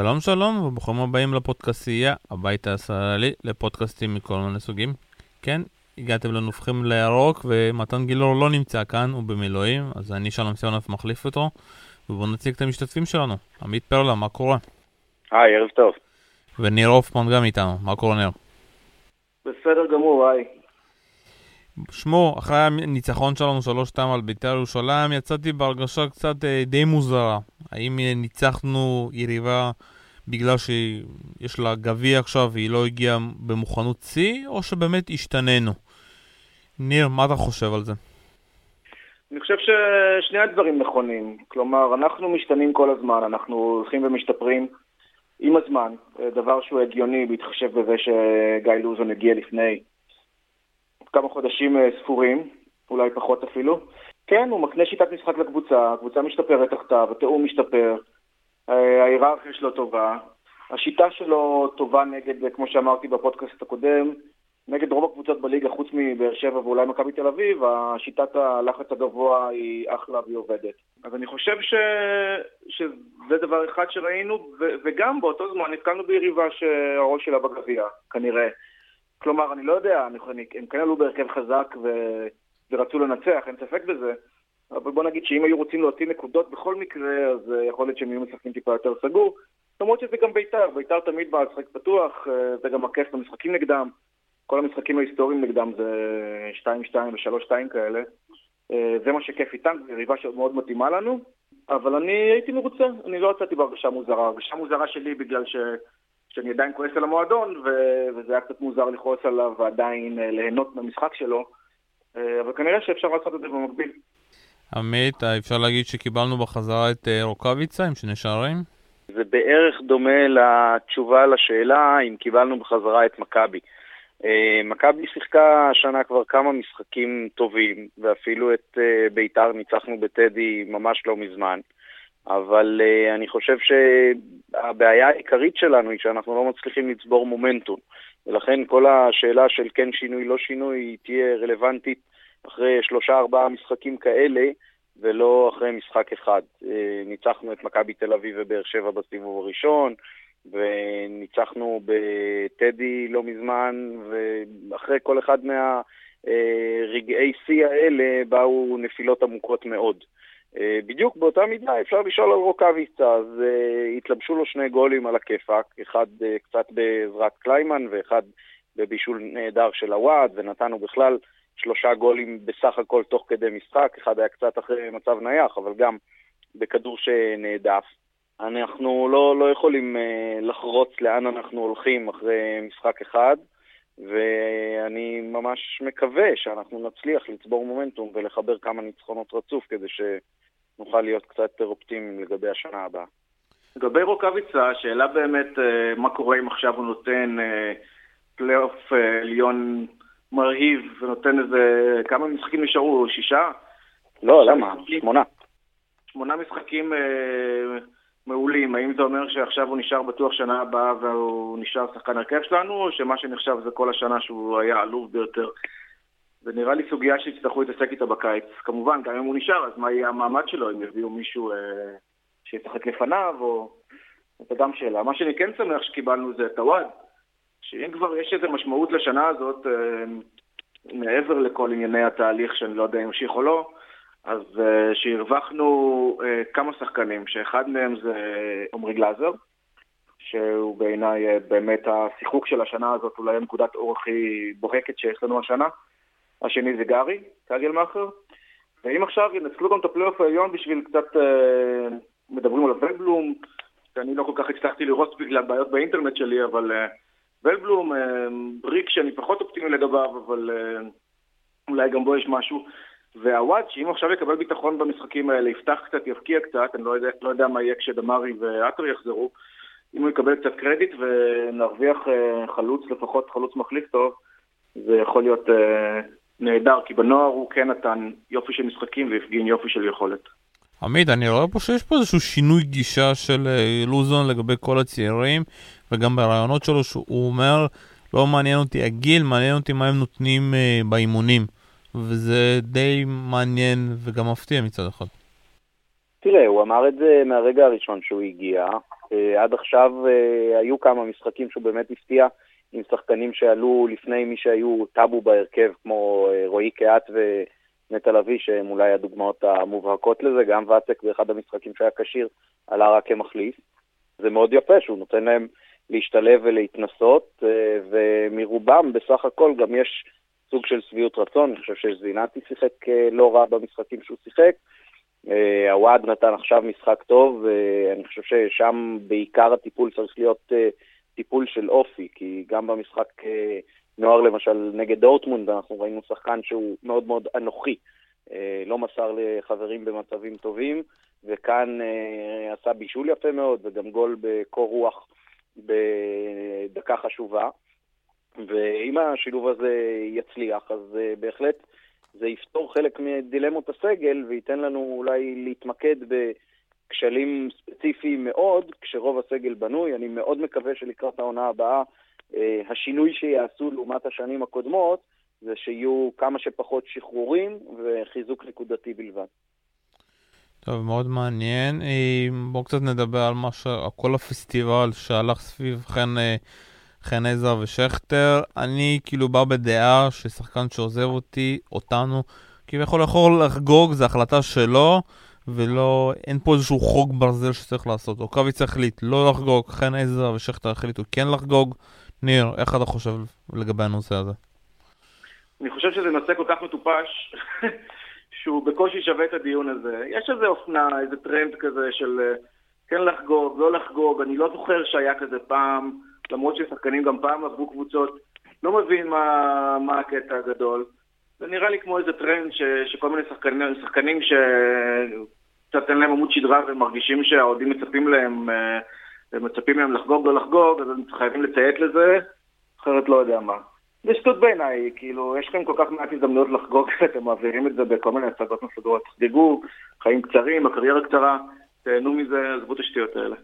שלום שלום וברוכים הבאים לפודקאסייה, הבית הישראלי לפודקאסטים מכל מיני סוגים. כן, הגעתם לנובחים לירוק ומתן גילאור לא נמצא כאן, הוא במילואים, אז אני שלום סיונף מחליף אותו, ובואו נציג את המשתתפים שלנו. עמית פרלה, מה קורה? היי, ערב טוב. וניר הופמן גם איתנו, מה קורה ניר? בסדר גמור, היי. שמעו, אחרי הניצחון שלנו 3-2 על בית"ר ירושלים, יצאתי בהרגשה קצת אה, די מוזרה. האם אה, ניצחנו יריבה בגלל שיש לה גביע עכשיו והיא לא הגיעה במוכנות שיא, או שבאמת השתננו? ניר, מה אתה חושב על זה? אני חושב ששני הדברים נכונים. כלומר, אנחנו משתנים כל הזמן, אנחנו הולכים ומשתפרים עם הזמן, אה, דבר שהוא הגיוני בהתחשב בזה שגיא לוזון הגיע לפני כמה חודשים אה, ספורים, אולי פחות אפילו. כן, הוא מקנה שיטת משחק לקבוצה, הקבוצה משתפרת תחתיו, התיאום משתפר, אה, ההיררכיה שלו טובה, השיטה שלו טובה נגד, כמו שאמרתי בפודקאסט הקודם, נגד רוב הקבוצות בליגה, חוץ מבאר שבע ואולי מכבי תל אביב, השיטת הלחץ הגבוה היא אחלה והיא עובדת. אז אני חושב ש... שזה דבר אחד שראינו, ו... וגם באותו זמן נתקלנו ביריבה שהראש שלה בגביע, כנראה. כלומר, אני לא יודע, אני, הם כן עלו בהרכב חזק ו, ורצו לנצח, אין ספק בזה, אבל בוא נגיד שאם היו רוצים להוציא נקודות בכל מקרה, אז uh, יכול להיות שהם יהיו משחקים טיפה יותר סגור, למרות שזה גם בית"ר, בית"ר תמיד בא לשחק פתוח, uh, זה גם הכיף במשחקים נגדם, כל המשחקים ההיסטוריים נגדם זה 2-2 ו-3-2 כאלה, uh, זה מה שכיף איתם, זו יריבה שמאוד מתאימה לנו, אבל אני הייתי מרוצה, אני לא יצאתי בהרגשה מוזרה, הרגשה מוזרה שלי בגלל ש... שאני עדיין כועס על המועדון, ו- וזה היה קצת מוזר לכעוס עליו ועדיין uh, ליהנות מהמשחק שלו, uh, אבל כנראה שאפשר לעשות את זה במקביל. עמית, אפשר להגיד שקיבלנו בחזרה את רוקאביצה עם שני שערים? זה בערך דומה לתשובה לשאלה אם קיבלנו בחזרה את מכבי. מכבי שיחקה השנה כבר כמה משחקים טובים, ואפילו את בית"ר ניצחנו בטדי ממש לא מזמן. אבל uh, אני חושב שהבעיה העיקרית שלנו היא שאנחנו לא מצליחים לצבור מומנטום. ולכן כל השאלה של כן שינוי, לא שינוי, היא תהיה רלוונטית אחרי שלושה-ארבעה משחקים כאלה, ולא אחרי משחק אחד. Uh, ניצחנו את מכבי תל אביב ובאר שבע בסיבוב הראשון, וניצחנו בטדי לא מזמן, ואחרי כל אחד מהרגעי uh, שיא האלה באו נפילות עמוקות מאוד. אה, בדיוק באותה מידה אפשר לשאול על רוקאביצה, אז uh, התלבשו לו שני גולים על הכיפאק, אחד uh, קצת בעזרת קליימן ואחד בבישול נהדר של הוואד, ונתנו בכלל שלושה גולים בסך הכל תוך כדי משחק, אחד היה קצת אחרי מצב נייח, אבל גם בכדור שנעדף. אנחנו לא, לא יכולים uh, לחרוץ לאן אנחנו הולכים אחרי משחק אחד, ואני ממש מקווה שאנחנו נצליח לצבור מומנטום ולחבר כמה ניצחונות רצוף כדי שנוכל להיות קצת יותר אופטימיים לגבי השנה הבאה. לגבי רוקאביצה, השאלה באמת אה, מה קורה אם עכשיו הוא נותן אה, פלייאוף אה, עליון מרהיב ונותן איזה... כמה משחקים נשארו? שישה? לא, למה? שמונה. שמונה משחקים מעולים. האם זה אומר שעכשיו הוא נשאר בטוח שנה הבאה והוא נשאר שחקן הרכב שלנו, או שמה שנחשב זה כל השנה שהוא היה עלוב ביותר? זה נראה לי סוגיה שיצטרכו להתעסק איתה בקיץ. כמובן, גם אם הוא נשאר, אז מה יהיה המעמד שלו, אם יביאו מישהו אה, שישחק לפניו, או... זו גם שאלה. מה שאני כן שמח שקיבלנו זה את הוואד, שאם כבר יש איזו משמעות לשנה הזאת, אה, מעבר לכל ענייני התהליך, שאני לא יודע אם ימשיך או לא, אז uh, שהרווחנו uh, כמה שחקנים, שאחד מהם זה עמרי גלאזר, שהוא בעיניי uh, באמת השיחוק של השנה הזאת, אולי הנקודת אור הכי בוהקת שיש לנו השנה. השני זה גארי, קגלמאכר. ואם עכשיו ינצלו גם את הפלייאוף העליון בשביל קצת, uh, מדברים על ולבלום, שאני לא כל כך הצלחתי לראות בגלל בעיות באינטרנט שלי, אבל uh, ולבלום, בריק שאני פחות אופטימי לגביו, אבל uh, אולי גם בו יש משהו. והוואט, שאם עכשיו יקבל ביטחון במשחקים האלה, יפתח קצת, יבקיע קצת, אני לא יודע, לא יודע מה יהיה כשדמרי ועטר יחזרו, אם הוא יקבל קצת קרדיט ונרוויח אה, חלוץ, לפחות חלוץ מחליף טוב, זה יכול להיות אה, נהדר, כי בנוער הוא כן נתן יופי של משחקים והפגין יופי של יכולת. עמית, אני רואה פה שיש פה איזשהו שינוי גישה של אה, לוזון לגבי כל הצעירים, וגם ברעיונות שלו שהוא אומר, לא מעניין אותי הגיל, מעניין אותי מה הם נותנים באימונים. וזה די מעניין וגם מפתיע מצד אחד. תראה, הוא אמר את זה מהרגע הראשון שהוא הגיע. אה, עד עכשיו אה, היו כמה משחקים שהוא באמת הפתיע עם שחקנים שעלו לפני מי שהיו טאבו בהרכב, כמו אה, רועי קהת ונטע לביא, שהם אולי הדוגמאות המובהקות לזה. גם ואצק באחד המשחקים שהיה כשיר עלה רק כמחליף. זה מאוד יפה שהוא נותן להם להשתלב ולהתנסות, ומרובם בסך הכל גם יש סוג של שביעות רצון. אני חושב שזינתי שיחק לא רע במשחקים שהוא שיחק. הוואד נתן עכשיו משחק טוב, ואני חושב ששם בעיקר הטיפול צריך להיות אה, טיפול של אופי, כי גם במשחק אה, נוער למשל נגד דורטמונד, אנחנו ראינו שחקן שהוא מאוד מאוד אנוכי, אה, לא מסר לחברים במצבים טובים, וכאן עשה בישול יפה מאוד, וגם גול בקור רוח בדקה חשובה. ואם השילוב הזה יצליח, אז בהחלט זה יפתור חלק מדילמות הסגל וייתן לנו אולי להתמקד בכשלים ספציפיים מאוד, כשרוב הסגל בנוי. אני מאוד מקווה שלקראת העונה הבאה, אה, השינוי שיעשו לעומת השנים הקודמות, זה שיהיו כמה שפחות שחרורים וחיזוק נקודתי בלבד. טוב, מאוד מעניין. אה, בואו קצת נדבר על מה ש... כל הפסטיבל שהלך סביב חן אה, חן עזרא ושכטר, אני כאילו בא בדעה ששחקן שעוזב אותי, אותנו, כביכול יכול לחגוג, זו החלטה שלו, ולא, אין פה איזשהו חוק ברזל שצריך לעשות. רוקאביץ החליט לא לחגוג, חן עזרא ושכטר החליטו כן לחגוג. ניר, איך אתה חושב לגבי הנושא הזה? אני חושב שזה נושא כל כך מטופש, שהוא בקושי שווה את הדיון הזה. יש איזה אופנה, איזה טרנד כזה של אה, כן לחגוג, לא לחגוג, אני לא זוכר שהיה כזה פעם. למרות ששחקנים גם פעם עברו קבוצות, לא מבין מה, מה הקטע הגדול. זה נראה לי כמו איזה טרנד ש, שכל מיני שחקנים, שחקנים שקצת אין להם עמוד שדרה ומרגישים שהאוהדים מצפים להם, אה, מצפים להם לחגוג או לא לחגוג, אז הם חייבים לציית לזה, אחרת לא יודע מה. זה שטות בעיניי, כאילו, יש לכם כל כך מעט הזדמנויות לחגוג, אתם מעבירים את זה בכל מיני הצגות מסודרות. תחגגו, חיים קצרים, הקריירה קצרה, תהנו מזה, עזבו את השטויות האלה.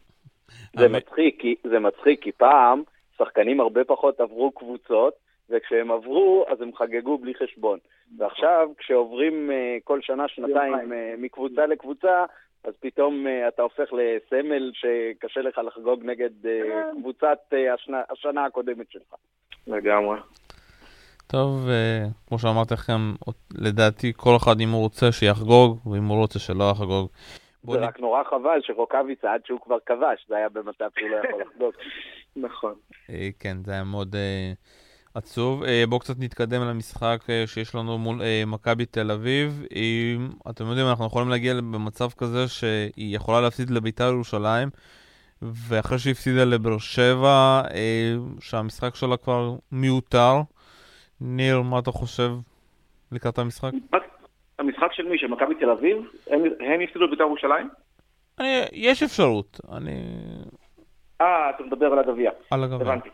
זה מצחיק, כי, זה מצחיק, כי פעם שחקנים הרבה פחות עברו קבוצות, וכשהם עברו, אז הם חגגו בלי חשבון. ועכשיו, כשעוברים uh, כל שנה, שנתיים uh, מקבוצה לקבוצה, אז פתאום uh, אתה הופך לסמל שקשה לך לחגוג נגד uh, קבוצת uh, השנה, השנה הקודמת שלך. לגמרי. טוב, uh, כמו שאמרתי לכם, לדעתי כל אחד אם הוא רוצה שיחגוג, ואם הוא רוצה שלא יחגוג. זה רק נורא חבל שרוקאביצה, עד שהוא כבר כבש, זה היה במצב שהוא לא יכול לחגוג. נכון. אה, כן, זה היה מאוד אה, עצוב. אה, בואו קצת נתקדם למשחק שיש לנו מול מכבי תל אביב. אתם יודעים, אנחנו יכולים להגיע במצב כזה שהיא יכולה להפסיד לביתר ירושלים, ואחרי שהיא הפסידה לבאר שבע, שהמשחק שלה כבר מיותר. ניר, מה אתה חושב לקראת המשחק? המשחק של מי? של מכבי תל אביב? הם הפסידו את בית"ר ירושלים? יש אפשרות. אני... אה, אתה מדבר על הגביע. על הגביע. הבנתי.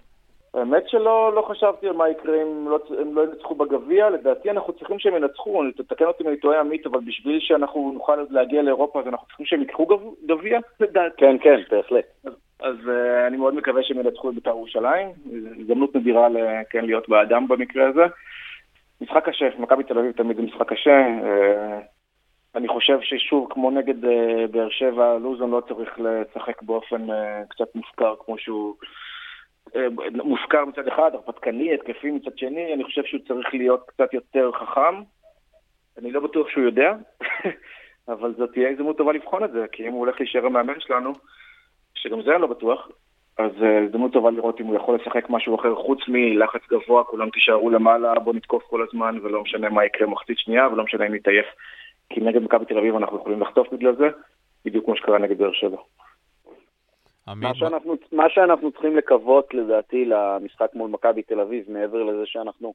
האמת שלא לא חשבתי על מה יקרה אם לא, הם לא ינצחו בגביע, לדעתי אנחנו צריכים שהם ינצחו, תתקן אותי אם אני טועה עמית, אבל בשביל שאנחנו נוכל להגיע לאירופה אז אנחנו צריכים שהם ייקחו גביע, לדעתי. כן, כן, בהחלט. אז, אז uh, אני מאוד מקווה שהם ינצחו את בית"ר ירושלים, הזדמנות נדירה כן, להיות באדם במקרה הזה. משחק קשה, מכבי תל אביב תמיד זה משחק קשה. אה, אני חושב ששוב, כמו נגד אה, באר שבע, לוזון לא צריך לשחק באופן אה, קצת מופקר כמו שהוא... מופקר מצד אחד, הרפתקני, התקפי מצד שני, אני חושב שהוא צריך להיות קצת יותר חכם. אני לא בטוח שהוא יודע, אבל זאת תהיה הזדמנות טובה לבחון את זה, כי אם הוא הולך להישאר המאמן שלנו, שגם זה אני לא בטוח, אז אה, הזדמנות טובה לראות אם הוא יכול לשחק משהו אחר חוץ מלחץ גבוה, כולם תישארו למעלה, בוא נתקוף כל הזמן ולא משנה מה יקרה מחצית שנייה ולא משנה אם נתעייף. כי נגד מכבי תל אביב אנחנו יכולים לחטוף בגלל זה, בדיוק כמו שקרה נגד באר שבע. מה שאנחנו, מה שאנחנו צריכים לקוות לדעתי למשחק מול מכבי תל אביב, מעבר לזה שאנחנו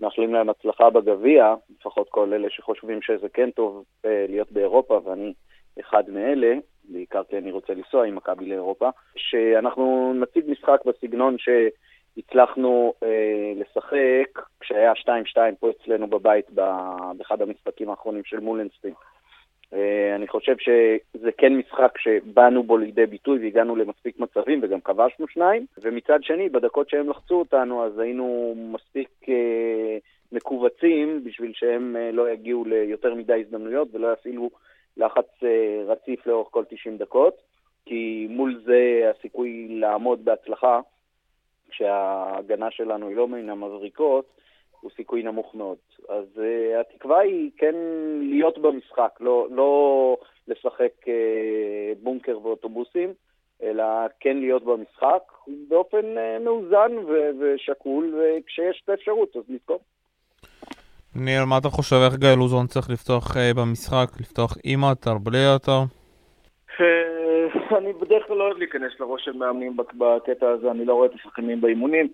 מאחלים להם הצלחה בגביע, לפחות כל אלה שחושבים שזה כן טוב אה, להיות באירופה, ואני אחד מאלה, בעיקר כי אני רוצה לנסוע עם מכבי לאירופה, שאנחנו נציג משחק בסגנון שהצלחנו אה, לשחק כשהיה 2-2 פה אצלנו בבית באחד המשחקים האחרונים של מולנסטין. אה, אני חושב שזה כן משחק שבאנו בו לידי ביטוי והגענו למספיק מצבים וגם כבשנו שניים, ומצד שני, בדקות שהם לחצו אותנו, אז היינו מספיק אה, מכווצים בשביל שהם אה, לא יגיעו ליותר מדי הזדמנויות ולא יפעילו לחץ רציף לאורך כל 90 דקות, כי מול זה הסיכוי לעמוד בהצלחה, כשההגנה שלנו היא לא מן המבריקות, הוא סיכוי נמוך מאוד. אז uh, התקווה היא כן להיות במשחק, לא, לא לשחק uh, בונקר ואוטובוסים, אלא כן להיות במשחק באופן uh, מאוזן ושקול, וכשיש את האפשרות אז נזכור. ניר, מה אתה חושב, איך גיא לוזון צריך לפתוח uh, במשחק? לפתוח עם אתר, בלי אתר? אני בדרך כלל לא אוהב להיכנס לראש של מאמנים בקטע הזה, אני לא רואה את השחקנים באימונים.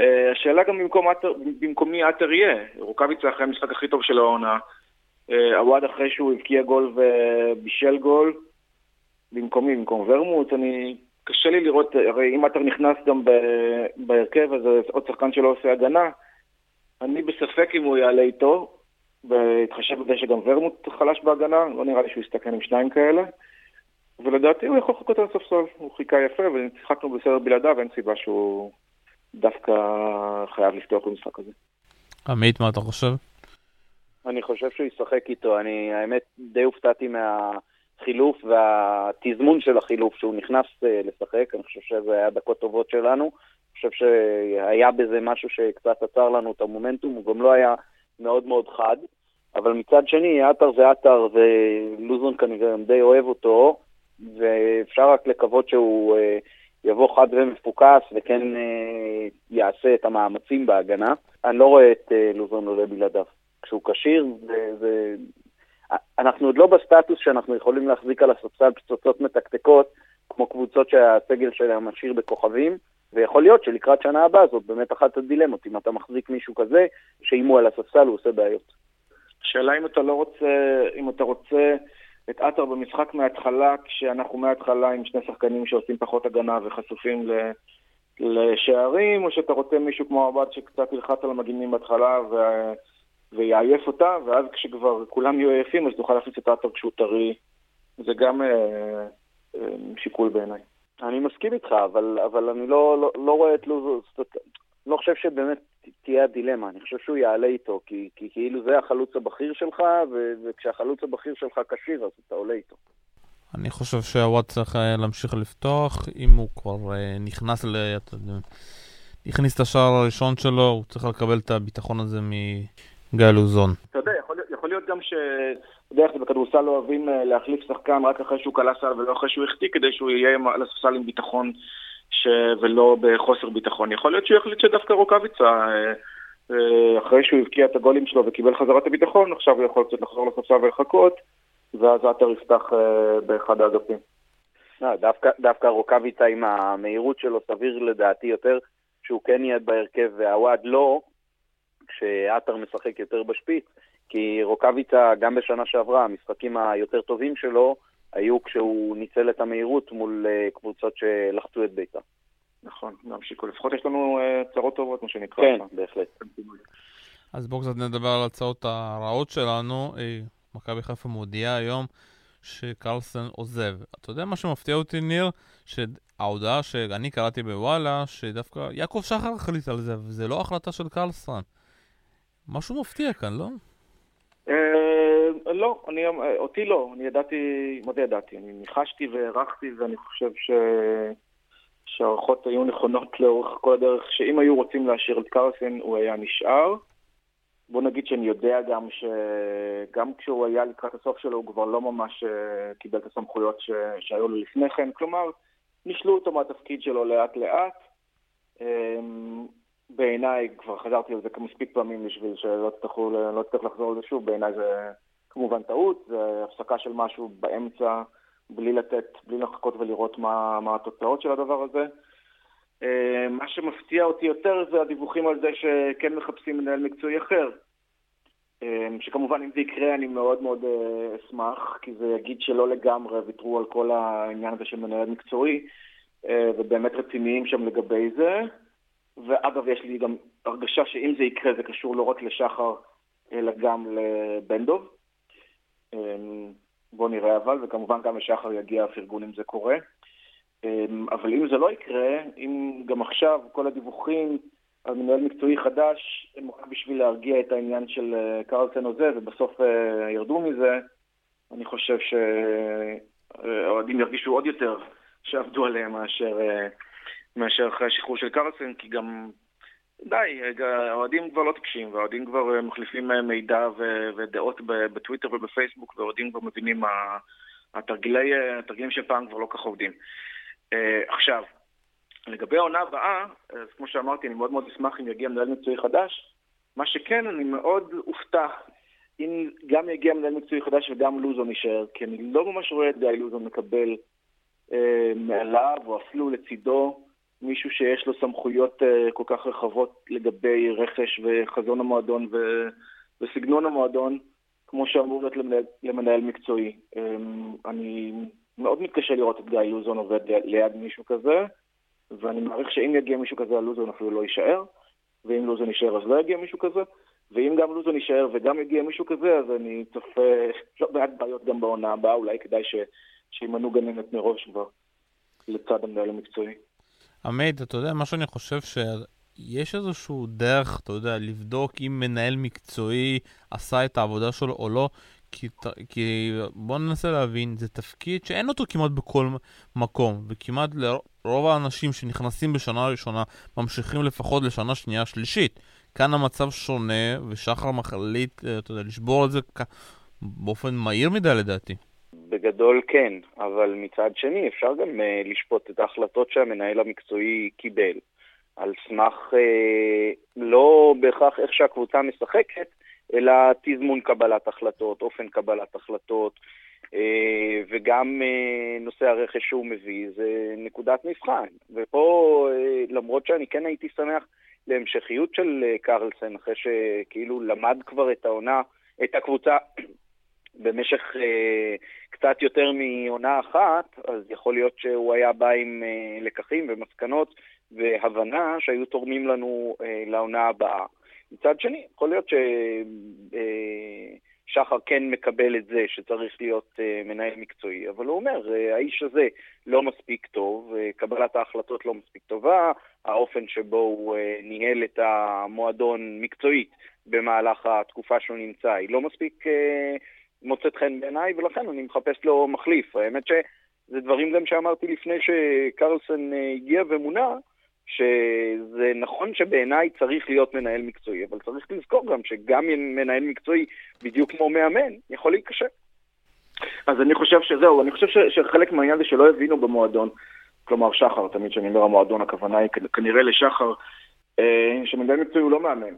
אה, השאלה גם במקום, במקום מי עטר יהיה. רוקאביצה אחרי המשחק הכי טוב של העונה. אה, עווד אחרי שהוא הבקיע גול ובישל גול. במקומי, במקום ורמוט, אני... קשה לי לראות, הרי אם עטר נכנס גם בהרכב, אז עוד שחקן שלא עושה הגנה. אני בספק אם הוא יעלה איתו, בהתחשב בזה שגם ורמוט חלש בהגנה, לא נראה לי שהוא יסתכן עם שניים כאלה. ולדעתי הוא יכול לחכות על הספסל, הוא חיכה יפה ושיחקנו בסדר בלעדיו, אין סיבה שהוא דווקא חייב לפתוח במשחק הזה. עמית, מה אתה חושב? אני חושב שהוא ישחק איתו. אני, האמת, די הופתעתי מהחילוף והתזמון של החילוף, שהוא נכנס uh, לשחק. אני חושב שזה היה דקות טובות שלנו. אני חושב שהיה בזה משהו שקצת עצר לנו את המומנטום, הוא גם לא היה מאוד מאוד חד. אבל מצד שני, עטר זה עטר, ולוזון כנראה די אוהב אותו, ואפשר רק לקוות שהוא... Uh, יבוא חד ומפוקס וכן אה, יעשה את המאמצים בהגנה. אני לא רואה את אה, לוזון עולה בלעדיו. כשהוא כשיר, זה, זה... אנחנו עוד לא בסטטוס שאנחנו יכולים להחזיק על הספסל פצצות מתקתקות, כמו קבוצות שהסגל שלהם משאיר בכוכבים, ויכול להיות שלקראת שנה הבאה זאת באמת אחת הדילמות, אם אתה מחזיק מישהו כזה, שאם הוא על הספסל הוא עושה בעיות. השאלה אם אתה לא רוצה, אם אתה רוצה את עטר במשחק מההתחלה, כשאנחנו מההתחלה עם שני שחקנים שעושים פחות הגנה וחשופים ל... לשערים, או שאתה רוצה מישהו כמו עבד שקצת ילחץ על המגינים בהתחלה ו... ויעייף אותה, ואז כשכבר כולם יהיו עייפים, אז תוכל להכניס את עטר כשהוא טרי. זה גם אה, אה, שיקול בעיניי. אני מסכים איתך, אבל, אבל אני לא, לא, לא רואה את לוזו, לא חושב שבאמת תהיה הדילמה, אני חושב שהוא יעלה איתו, כי, כי כאילו זה החלוץ הבכיר שלך, ו, וכשהחלוץ הבכיר שלך כשיר, אז אתה עולה איתו. אני חושב שהוואט צריך אה, להמשיך לפתוח, אם הוא כבר אה, נכנס ל... הכניס את השער הראשון שלו, הוא צריך לקבל את הביטחון הזה מגיא לוזון. אתה יודע, יכול, יכול להיות גם ש... בדרך כלל בכדורסל אוהבים אה, להחליף שחקן רק אחרי שהוא קלע סל ולא אחרי שהוא החטיא, כדי שהוא יהיה על הספסל עם ביטחון ש... ולא בחוסר ביטחון. יכול להיות שהוא יחליט שדווקא רוקאביצה, אה, אה, אחרי שהוא הבקיע את הגולים שלו וקיבל חזרת הביטחון, עכשיו הוא יכול קצת לחזור לספסל ולחכות, ואז עטר יפתח באחד האגפים. לא, דווקא, דווקא רוקאביצה עם המהירות שלו סביר לדעתי יותר שהוא כן יהיה בהרכב והוואד לא, כשעטר משחק יותר בשפיץ, כי רוקאביצה גם בשנה שעברה, המשחקים היותר טובים שלו, היו כשהוא ניצל את המהירות מול uh, קבוצות שלחצו את ביתה. נכון, גם שיקול. לפחות יש לנו uh, צרות טובות, מה שנקרא. כן, בהחלט. אז בואו קצת נדבר על הצעות הרעות שלנו. Hey, מכבי חיפה מודיעה היום שקרלסן עוזב. אתה יודע מה שמפתיע אותי, ניר? שההודעה שאני קראתי בוואלה, שדווקא יעקב שחר החליט על זה, וזה לא החלטה של קרלסן. משהו מפתיע כאן, לא? אה, לא, אני, אותי לא, אני ידעתי, מה זה ידעתי? אני ניחשתי והערכתי ואני חושב ש... שהערכות היו נכונות לאורך כל הדרך, שאם היו רוצים להשאיר את קרסן הוא היה נשאר. בוא נגיד שאני יודע גם שגם כשהוא היה לקראת הסוף שלו הוא כבר לא ממש אה, קיבל את הסמכויות ש... שהיו לו לפני כן, כלומר, נישלו אותו מהתפקיד שלו לאט לאט. אמ, בעיניי, כבר חזרתי על זה מספיק פעמים בשביל שלא תצטרכו, לא תצטרך לחזור זה שוב, בעיניי זה כמובן טעות, זה הפסקה של משהו באמצע, בלי לתת, בלי לחכות ולראות מה, מה התוצאות של הדבר הזה. אה, מה שמפתיע אותי יותר זה הדיווחים על זה שכן מחפשים מנהל מקצועי אחר. אה, שכמובן אם זה יקרה אני מאוד מאוד אה, אשמח, כי זה יגיד שלא לגמרי ויתרו על כל העניין הזה של מנהל מקצועי, ובאמת רציניים שם לגבי זה. ואגב, יש לי גם הרגשה שאם זה יקרה, זה קשור לא רק לשחר, אלא גם לבנדוב. אמ, בוא נראה אבל, וכמובן גם לשחר יגיע הפרגון אם זה קורה. אמ, אבל אם זה לא יקרה, אם גם עכשיו כל הדיווחים על מנהל מקצועי חדש, הם רק בשביל להרגיע את העניין של אה, קרלסן עוזב, ובסוף אה, ירדו מזה, אני חושב שהאוהדים ירגישו עוד יותר שעבדו עליהם מאשר, מאשר אחרי השחרור של קרלסן, כי גם די, האוהדים כבר לא טיפשים, והאוהדים כבר מחליפים מידע ו- ודעות בטוויטר ובפייסבוק, והאוהדים כבר מבינים מה... התרגילים של פעם כבר לא כך עובדים. עכשיו, לגבי העונה הבאה, אז כמו שאמרתי, אני מאוד מאוד אשמח אם יגיע מנהל מקצועי חדש. מה שכן, אני מאוד אופתע אם גם יגיע מנהל מקצועי חדש וגם לוזון יישאר, כי אני לא ממש רואה את גיא לוזון מקבל אה, מעליו או אפילו לצידו מישהו שיש לו סמכויות אה, כל כך רחבות לגבי רכש וחזון המועדון ו... וסגנון המועדון, כמו שאמור להיות למנהל, מקצועי. אה, אני מאוד מתקשה לראות את גיא לוזון עובד ליד מישהו כזה. ואני מעריך שאם יגיע מישהו כזה, הלוזון אפילו לא יישאר, ואם לוזון יישאר אז לא יגיע מישהו כזה, ואם גם לוזון יישאר וגם יגיע מישהו כזה, אז אני צופה לא מעט בעיות גם בעונה הבאה, אולי כדאי ש... שימנו גננת מראש כבר לצד המנהל המקצועי. עמית, אתה יודע, מה שאני חושב שיש איזשהו דרך, אתה יודע, לבדוק אם מנהל מקצועי עשה את העבודה שלו או לא, כי, כי בוא ננסה להבין, זה תפקיד שאין אותו כמעט בכל מקום, וכמעט לרוב האנשים שנכנסים בשנה ראשונה ממשיכים לפחות לשנה שנייה שלישית. כאן המצב שונה, ושחר מחליט, אה, אתה יודע, לשבור את זה באופן מהיר מדי לדעתי. בגדול כן, אבל מצד שני אפשר גם uh, לשפוט את ההחלטות שהמנהל המקצועי קיבל, על סמך uh, לא בהכרח איך שהקבוצה משחקת, אלא תזמון קבלת החלטות, אופן קבלת החלטות, אה, וגם אה, נושא הרכש שהוא מביא, זה נקודת מבחן. ופה, אה, למרות שאני כן הייתי שמח להמשכיות של קרלסן, אחרי שכאילו למד כבר את העונה, את הקבוצה במשך קצת יותר מעונה אחת, אז יכול להיות שהוא היה בא עם לקחים ומסקנות והבנה שהיו תורמים לנו לעונה הבאה. מצד שני, יכול להיות ששחר כן מקבל את זה שצריך להיות אה, מנהל מקצועי, אבל הוא אומר, אה, האיש הזה לא מספיק טוב, אה, קבלת ההחלטות לא מספיק טובה, האופן שבו הוא ניהל את המועדון מקצועית במהלך התקופה שהוא נמצא היא לא מספיק מוצאת חן בעיניי, ולכן אני מחפש לו מחליף. האמת שזה דברים גם שאמרתי לפני שקרלסון הגיע ומונה, שזה נכון שבעיניי צריך להיות מנהל מקצועי, אבל צריך לזכור גם שגם מנהל מקצועי, בדיוק כמו מאמן, יכול להיכשל. אז אני חושב שזהו, אני חושב שחלק מהעניין זה שלא הבינו במועדון, כלומר שחר, תמיד כשאני אומר המועדון, הכוונה היא כנראה לשחר, אה, שמנהל מקצועי הוא לא מאמן.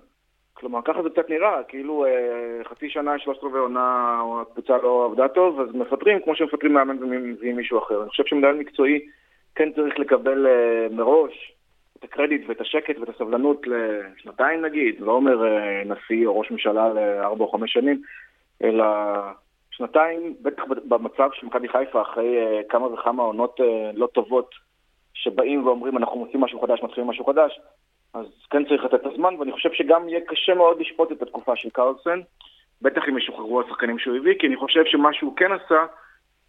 כלומר, ככה זה קצת נראה, כאילו אה, חצי שנה, שלושת רבעי עונה, הקבוצה לא עבדה טוב, אז מפטרים כמו שמפטרים מאמן ומביאים מישהו אחר. אני חושב שמנהל מקצועי כן צריך לקבל אה, מראש את הקרדיט ואת השקט ואת הסבלנות לשנתיים נגיד, לא אומר אה, נשיא או ראש ממשלה לארבע או חמש שנים, אלא שנתיים, בטח במצב של מכבי חיפה אחרי כמה וכמה עונות לא טובות, שבאים ואומרים אנחנו עושים משהו חדש, מתחילים משהו חדש, אז כן צריך לתת את הזמן, ואני חושב שגם יהיה קשה מאוד לשפוט את התקופה של קרלסן, בטח אם ישוחררו השחקנים שהוא הביא, כי אני חושב שמה שהוא כן עשה,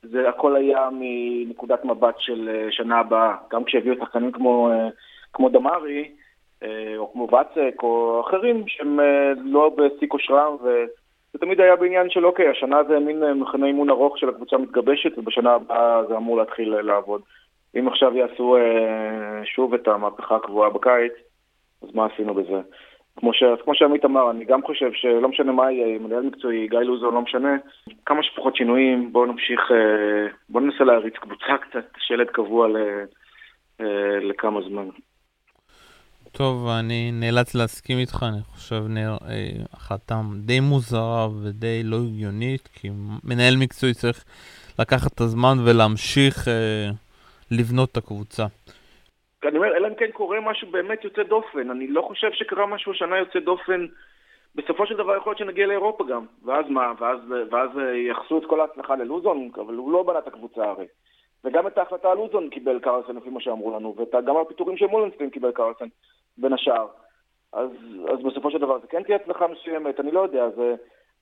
זה הכל היה מנקודת מבט של שנה הבאה. גם כשהביאו שחקנים כמו כמו דמארי, אה, או כמו ואצק, או אחרים שהם אה, לא בשיא כושרם, וזה תמיד היה בעניין של אוקיי, השנה זה מין אה, מחנה אימון ארוך של הקבוצה מתגבשת, ובשנה הבאה זה אמור להתחיל לעבוד. אם עכשיו יעשו שוב את המהפכה הקבועה בקיץ, אז מה עשינו בזה? כמו, ש, כמו שעמית אמר, אני גם חושב שלא משנה מה יהיה, מנהל מקצועי, גיא לוזון, לא משנה, כמה שפחות שינויים, בואו נמשיך, בואו ננסה להריץ קבוצה קצת, שלד קבוע ל, לכמה זמן. טוב, אני נאלץ להסכים איתך, אני חושב נראה החלטה די מוזרה ודי לא הגיונית, כי מנהל מקצועי צריך לקחת את הזמן ולהמשיך אה, לבנות את הקבוצה. אני אומר, אלא אם כן קורה משהו באמת יוצא דופן, אני לא חושב שקרה משהו השנה יוצא דופן. בסופו של דבר יכול להיות שנגיע לאירופה גם, ואז מה, ואז, ואז יחסו את כל ההצלחה ללוזון, אבל הוא לא בנה את הקבוצה הרי. וגם את ההחלטה על לוזון קיבל קרלסן לפי מה שאמרו לנו, וגם הפיטורים של מולנסטיין קיבל קרלסן. בין השאר. אז, אז בסופו של דבר זה כן תהיה הצלחה מסוימת, אני לא יודע, זה...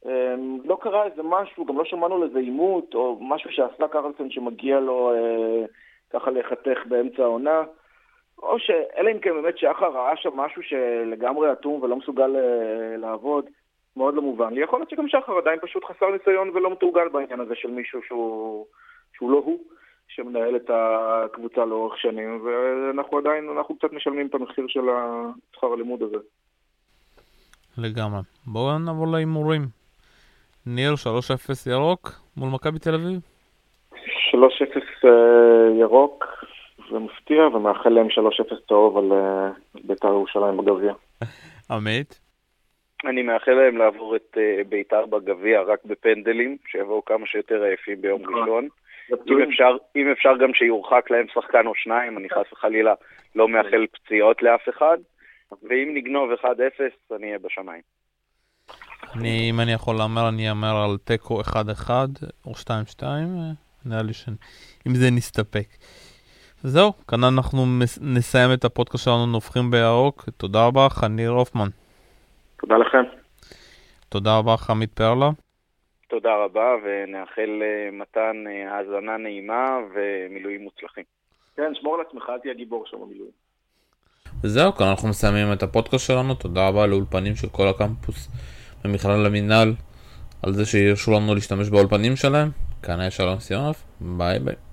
אמ, לא קרה איזה משהו, גם לא שמענו על איזה עימות, או משהו שעשה קרלסון שמגיע לו אה, ככה להיחתך באמצע העונה, או שאלא אם כן באמת שחר ראה שם משהו שלגמרי אטום ולא מסוגל אה, לעבוד. מאוד לא מובן לי. יכול להיות שגם שחר עדיין פשוט חסר ניסיון ולא מתורגל בעניין הזה של מישהו שהוא, שהוא לא הוא, שמנהל את הקבוצה לאורך שנים, ואנחנו עדיין, אנחנו קצת משלמים את המחיר של שכר הלימוד הזה. לגמרי. בואו נעבור להימורים. ניר, 3-0 ירוק מול מכבי תל אביב? 3-0 אה, ירוק, זה מפתיע, ומאחל להם 3-0 צהוב על אה, בית"ר ירושלים בגביע. עמית? אני מאחל להם לעבור את אה, בית"ר בגביע רק בפנדלים, שיבואו כמה שיותר עייפים ביום נכון. ראשון. אם אפשר, אם אפשר גם שיורחק להם שחקן או שניים, אני חס וחלילה לא מאחל פציעות לאף אחד, ואם נגנוב 1-0, אני אהיה בשמיים. אני, אם אני יכול להמר, אני אאמר על תיקו 1-1 או 2-2, נראה לי שאם זה נסתפק. זהו, כאן אנחנו נסיים את הפודקאסט שלנו נובחים בירוק. תודה רבה לך, ניר הופמן. תודה לכם. תודה רבה לך, עמית פרלה. תודה רבה, ונאחל אה, מתן אה, האזנה נעימה ומילואים מוצלחים. כן, שמור על עצמך, אל תהיה גיבור שם במילואים. וזהו, כאן אנחנו מסיימים את הפודקאסט שלנו. תודה רבה לאולפנים של כל הקמפוס במכלל המינהל על זה שהרשו לנו להשתמש באולפנים שלהם. כאן היה שלום סיונוב, ביי ביי.